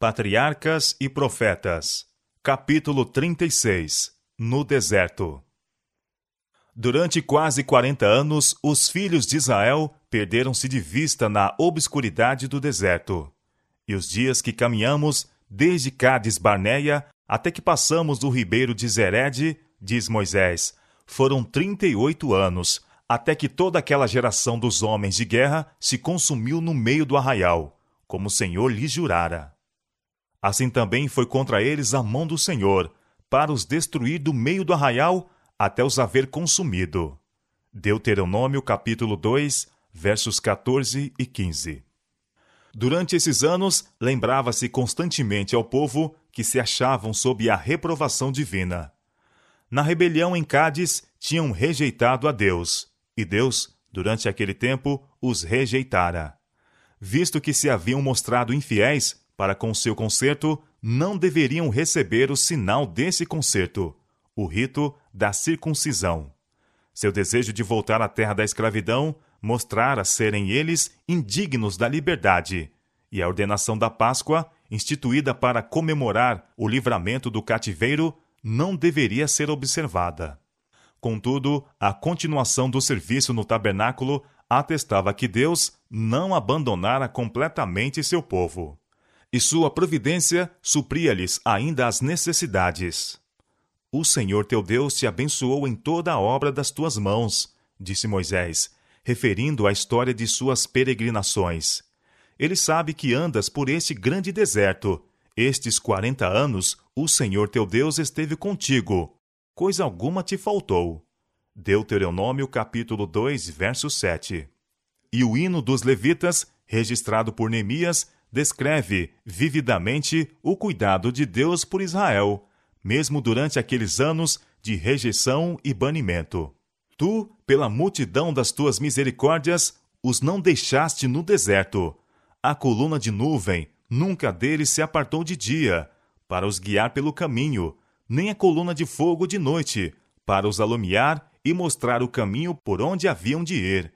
Patriarcas e Profetas, capítulo 36 No deserto. Durante quase 40 anos, os filhos de Israel perderam-se de vista na obscuridade do deserto. E os dias que caminhamos, desde Cádiz Barneia até que passamos do ribeiro de Zered, diz Moisés, foram 38 anos, até que toda aquela geração dos homens de guerra se consumiu no meio do arraial, como o Senhor lhes jurara. Assim também foi contra eles a mão do Senhor, para os destruir do meio do arraial até os haver consumido. Deuteronômio capítulo 2, versos 14 e 15. Durante esses anos, lembrava-se constantemente ao povo que se achavam sob a reprovação divina. Na rebelião em Cádiz, tinham rejeitado a Deus, e Deus, durante aquele tempo, os rejeitara. Visto que se haviam mostrado infiéis, para com seu conserto, não deveriam receber o sinal desse conserto, o rito da circuncisão. Seu desejo de voltar à terra da escravidão mostrara serem eles indignos da liberdade, e a ordenação da Páscoa, instituída para comemorar o livramento do cativeiro, não deveria ser observada. Contudo, a continuação do serviço no tabernáculo atestava que Deus não abandonara completamente seu povo e sua providência supria-lhes ainda as necessidades. O Senhor teu Deus te abençoou em toda a obra das tuas mãos, disse Moisés, referindo a história de suas peregrinações. Ele sabe que andas por este grande deserto. Estes quarenta anos o Senhor teu Deus esteve contigo. Coisa alguma te faltou. Deuteronômio capítulo 2, verso 7. E o hino dos levitas, registrado por Neemias, descreve vividamente o cuidado de Deus por Israel, mesmo durante aqueles anos de rejeição e banimento. Tu, pela multidão das tuas misericórdias, os não deixaste no deserto. A coluna de nuvem nunca deles se apartou de dia, para os guiar pelo caminho, nem a coluna de fogo de noite, para os alumiar e mostrar o caminho por onde haviam de ir.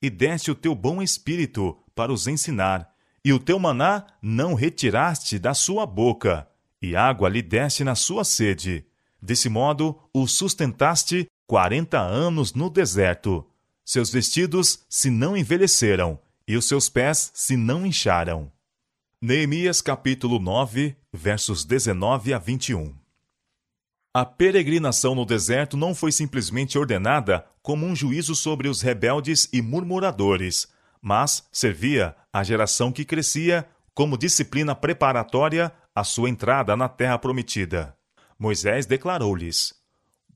E deste o teu bom espírito para os ensinar, e o teu maná não retiraste da sua boca, e água lhe deste na sua sede. Desse modo o sustentaste quarenta anos no deserto. Seus vestidos se não envelheceram, e os seus pés se não incharam. Neemias capítulo 9, versos 19 a 21. A peregrinação no deserto não foi simplesmente ordenada como um juízo sobre os rebeldes e murmuradores, mas servia à geração que crescia como disciplina preparatória à sua entrada na terra prometida. Moisés declarou-lhes: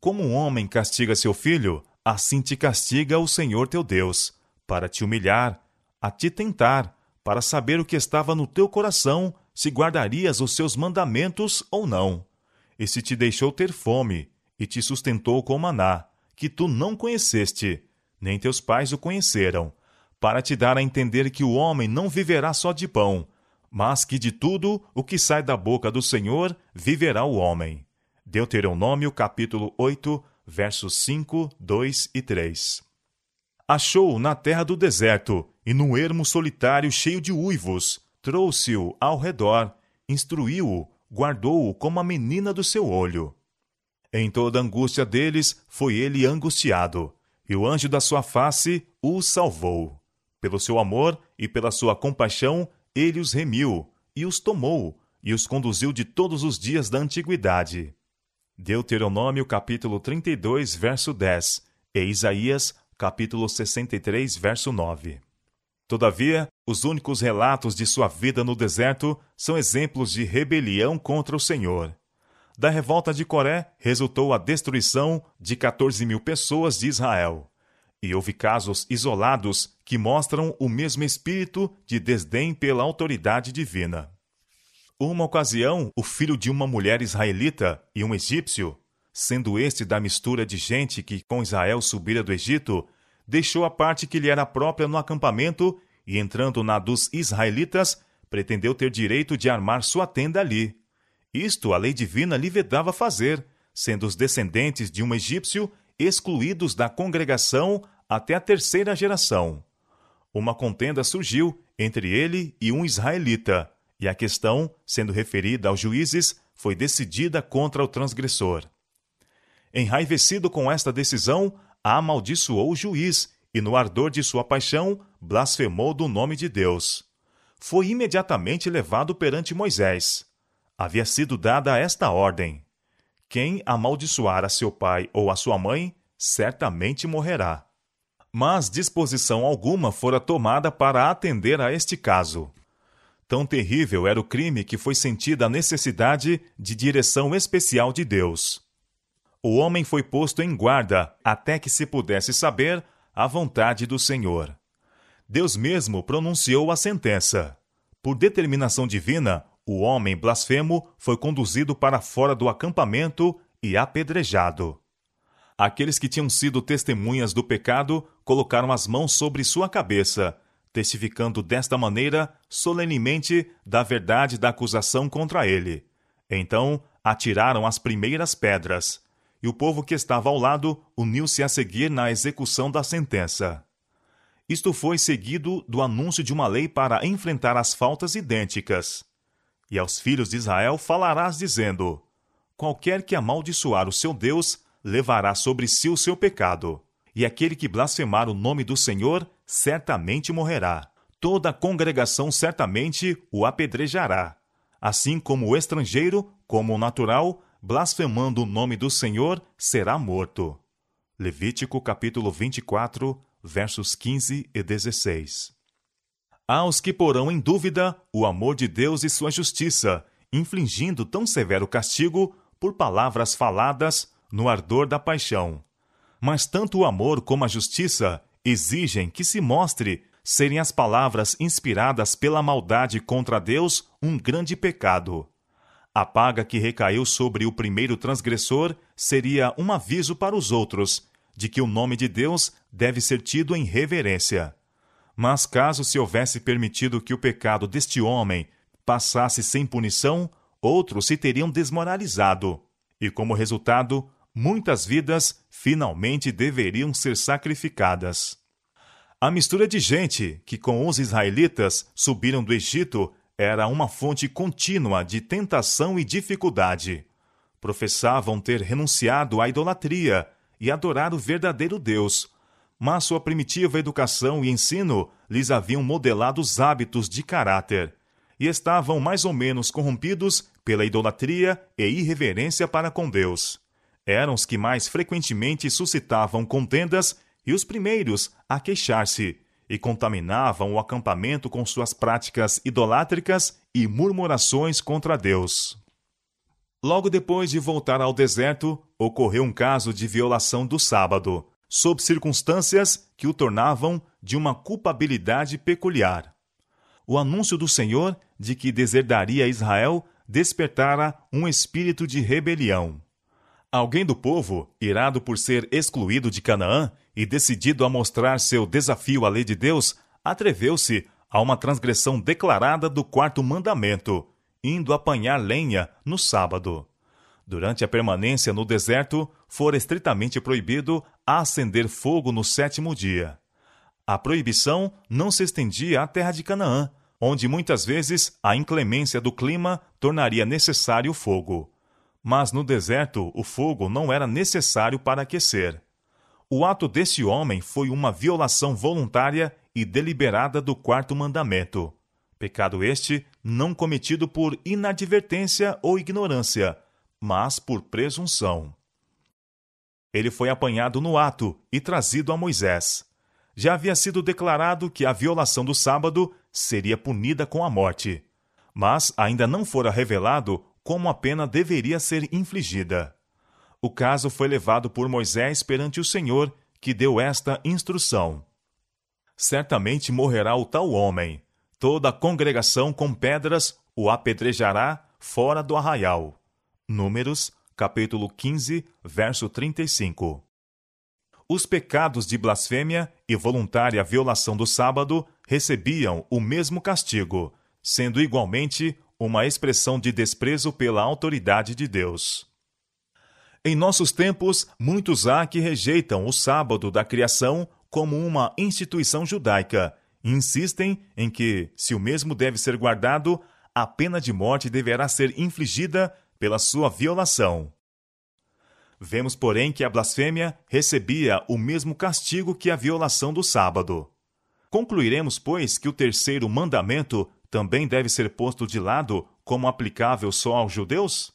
Como um homem castiga seu filho, assim te castiga o Senhor teu Deus, para te humilhar, a te tentar, para saber o que estava no teu coração, se guardarias os seus mandamentos ou não. E se te deixou ter fome, e te sustentou com maná, que tu não conheceste, nem teus pais o conheceram, para te dar a entender que o homem não viverá só de pão, mas que de tudo o que sai da boca do Senhor viverá o homem. Deuteronômio capítulo 8, versos 5, 2 e 3. Achou-o na terra do deserto, e num ermo solitário cheio de uivos, trouxe-o ao redor, instruiu-o, guardou-o como a menina do seu olho. Em toda a angústia deles foi ele angustiado, e o anjo da sua face o salvou. Pelo seu amor e pela sua compaixão, ele os remiu e os tomou e os conduziu de todos os dias da antiguidade. Deuteronômio capítulo 32, verso 10 e Isaías capítulo 63, verso 9. Todavia, os únicos relatos de sua vida no deserto são exemplos de rebelião contra o Senhor. Da revolta de Coré resultou a destruição de 14 mil pessoas de Israel. E houve casos isolados que mostram o mesmo espírito de desdém pela autoridade divina. Uma ocasião, o filho de uma mulher israelita e um egípcio, sendo este da mistura de gente que com Israel subira do Egito, deixou a parte que lhe era própria no acampamento e, entrando na dos israelitas, pretendeu ter direito de armar sua tenda ali. Isto a lei divina lhe vedava fazer, sendo os descendentes de um egípcio excluídos da congregação até a terceira geração. Uma contenda surgiu entre ele e um israelita, e a questão, sendo referida aos juízes, foi decidida contra o transgressor. Enraivecido com esta decisão, amaldiçoou o juiz e, no ardor de sua paixão, blasfemou do nome de Deus. Foi imediatamente levado perante Moisés. Havia sido dada esta ordem: Quem amaldiçoar a seu pai ou a sua mãe, certamente morrerá. Mas disposição alguma fora tomada para atender a este caso. Tão terrível era o crime que foi sentida a necessidade de direção especial de Deus. O homem foi posto em guarda até que se pudesse saber a vontade do Senhor. Deus mesmo pronunciou a sentença. Por determinação divina, o homem blasfemo foi conduzido para fora do acampamento e apedrejado. Aqueles que tinham sido testemunhas do pecado colocaram as mãos sobre sua cabeça testificando desta maneira solenemente da verdade da acusação contra ele. Então atiraram as primeiras pedras, e o povo que estava ao lado uniu-se a seguir na execução da sentença. Isto foi seguido do anúncio de uma lei para enfrentar as faltas idênticas. E aos filhos de Israel falarás dizendo: Qualquer que amaldiçoar o seu Deus levará sobre si o seu pecado e aquele que blasfemar o nome do Senhor certamente morrerá. Toda a congregação certamente o apedrejará. Assim como o estrangeiro, como o natural, blasfemando o nome do Senhor, será morto. Levítico capítulo 24, versos 15 e 16. Há os que porão em dúvida o amor de Deus e sua justiça, infligindo tão severo castigo por palavras faladas no ardor da paixão mas tanto o amor como a justiça exigem que se mostre serem as palavras inspiradas pela maldade contra Deus um grande pecado. A paga que recaiu sobre o primeiro transgressor seria um aviso para os outros de que o nome de Deus deve ser tido em reverência. Mas caso se houvesse permitido que o pecado deste homem passasse sem punição, outros se teriam desmoralizado, e como resultado, muitas vidas finalmente deveriam ser sacrificadas. A mistura de gente que com os israelitas subiram do Egito era uma fonte contínua de tentação e dificuldade. Professavam ter renunciado à idolatria e adorar o verdadeiro Deus, mas sua primitiva educação e ensino lhes haviam modelado os hábitos de caráter e estavam mais ou menos corrompidos pela idolatria e irreverência para com Deus eram os que mais frequentemente suscitavam contendas e os primeiros a queixar-se, e contaminavam o acampamento com suas práticas idolátricas e murmurações contra Deus. Logo depois de voltar ao deserto, ocorreu um caso de violação do sábado, sob circunstâncias que o tornavam de uma culpabilidade peculiar. O anúncio do Senhor de que deserdaria Israel despertara um espírito de rebelião. Alguém do povo, irado por ser excluído de Canaã e decidido a mostrar seu desafio à lei de Deus, atreveu-se a uma transgressão declarada do quarto mandamento, indo apanhar lenha no sábado. Durante a permanência no deserto, fora estritamente proibido acender fogo no sétimo dia. A proibição não se estendia à terra de Canaã, onde muitas vezes a inclemência do clima tornaria necessário o fogo mas no deserto o fogo não era necessário para aquecer. O ato desse homem foi uma violação voluntária e deliberada do quarto mandamento. Pecado este não cometido por inadvertência ou ignorância, mas por presunção. Ele foi apanhado no ato e trazido a Moisés. Já havia sido declarado que a violação do sábado seria punida com a morte. Mas ainda não fora revelado como a pena deveria ser infligida. O caso foi levado por Moisés perante o Senhor, que deu esta instrução: Certamente morrerá o tal homem. Toda a congregação com pedras o apedrejará fora do arraial. Números, capítulo 15, verso 35. Os pecados de blasfêmia e voluntária violação do sábado recebiam o mesmo castigo, sendo igualmente uma expressão de desprezo pela autoridade de Deus. Em nossos tempos, muitos há que rejeitam o sábado da criação como uma instituição judaica e insistem em que, se o mesmo deve ser guardado, a pena de morte deverá ser infligida pela sua violação. Vemos, porém, que a blasfêmia recebia o mesmo castigo que a violação do sábado. Concluiremos, pois, que o terceiro mandamento também deve ser posto de lado como aplicável só aos judeus?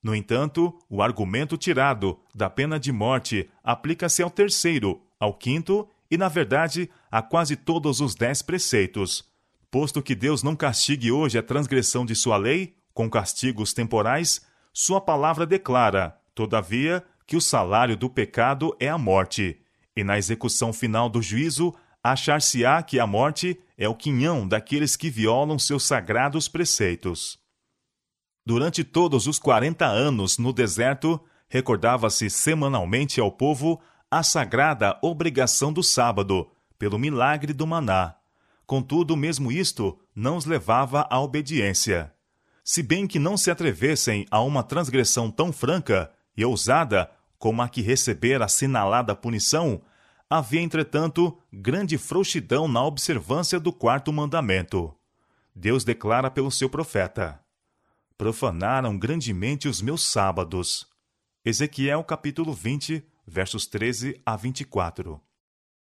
No entanto, o argumento tirado da pena de morte aplica-se ao terceiro, ao quinto e, na verdade, a quase todos os dez preceitos. Posto que Deus não castigue hoje a transgressão de sua lei, com castigos temporais, sua palavra declara, todavia, que o salário do pecado é a morte, e na execução final do juízo achar-se-á que a morte é o quinhão daqueles que violam seus sagrados preceitos. Durante todos os quarenta anos no deserto, recordava-se semanalmente ao povo a sagrada obrigação do sábado, pelo milagre do maná. Contudo, mesmo isto não os levava à obediência. Se bem que não se atrevessem a uma transgressão tão franca e ousada como a que recebera assinalada punição, havia, entretanto, grande frouxidão na observância do quarto mandamento. Deus declara pelo seu profeta: Profanaram grandemente os meus sábados. Ezequiel capítulo 20, versos 13 a 24.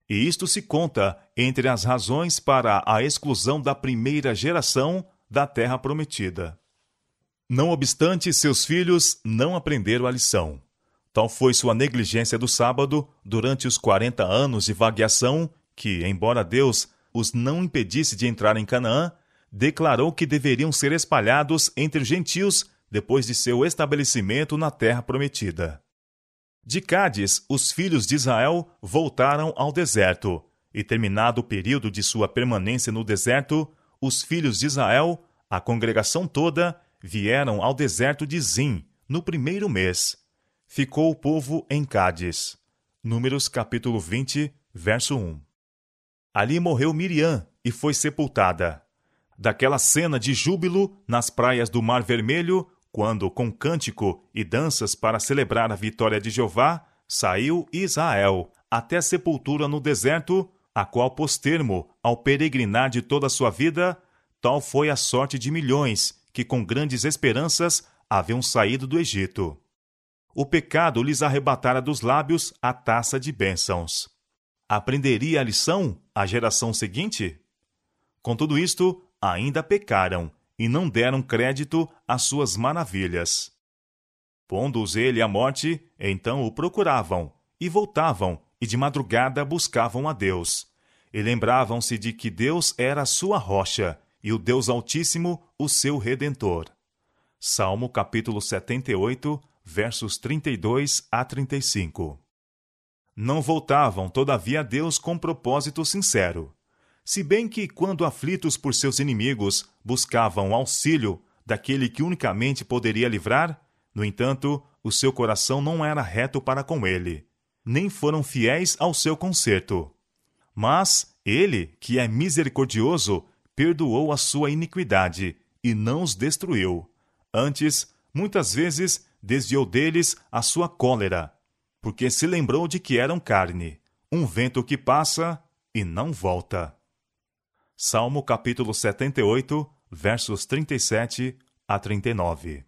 E isto se conta entre as razões para a exclusão da primeira geração da terra prometida. Não obstante, seus filhos não aprenderam a lição. Tal foi sua negligência do sábado durante os quarenta anos de vagueação que, embora Deus os não impedisse de entrar em Canaã, declarou que deveriam ser espalhados entre os gentios depois de seu estabelecimento na terra prometida. De Cádiz, os filhos de Israel voltaram ao deserto, e terminado o período de sua permanência no deserto, os filhos de Israel, a congregação toda, vieram ao deserto de Zim, no primeiro mês, ficou o povo em Cádiz. Números capítulo 20, verso 1. Ali morreu Miriam e foi sepultada. Daquela cena de júbilo nas praias do Mar Vermelho, quando, com cântico e danças para celebrar a vitória de Jeová, saiu Israel até a sepultura no deserto, a qual pôs termo ao peregrinar de toda a sua vida, tal foi a sorte de milhões que, com grandes esperanças, haviam saído do Egito o pecado lhes arrebatara dos lábios a taça de bênçãos. Aprenderia a lição a geração seguinte? Com tudo isto, ainda pecaram e não deram crédito às suas maravilhas. Pondo-os ele à morte, então o procuravam, e voltavam, e de madrugada buscavam a Deus. E lembravam-se de que Deus era a sua rocha, e o Deus Altíssimo o seu Redentor. Salmo capítulo 78, versos 32 a 35. Não voltavam, todavia, a Deus com propósito sincero. Se bem que, quando aflitos por seus inimigos, buscavam auxílio daquele que unicamente poderia livrar, no entanto, o seu coração não era reto para com ele, nem foram fiéis ao seu conserto. Mas ele, que é misericordioso, perdoou a sua iniquidade e não os destruiu. Antes, muitas vezes, desviou deles a sua cólera, porque se lembrou de que eram carne, um vento que passa e não volta. Salmo capítulo 78, versos 37 a 39.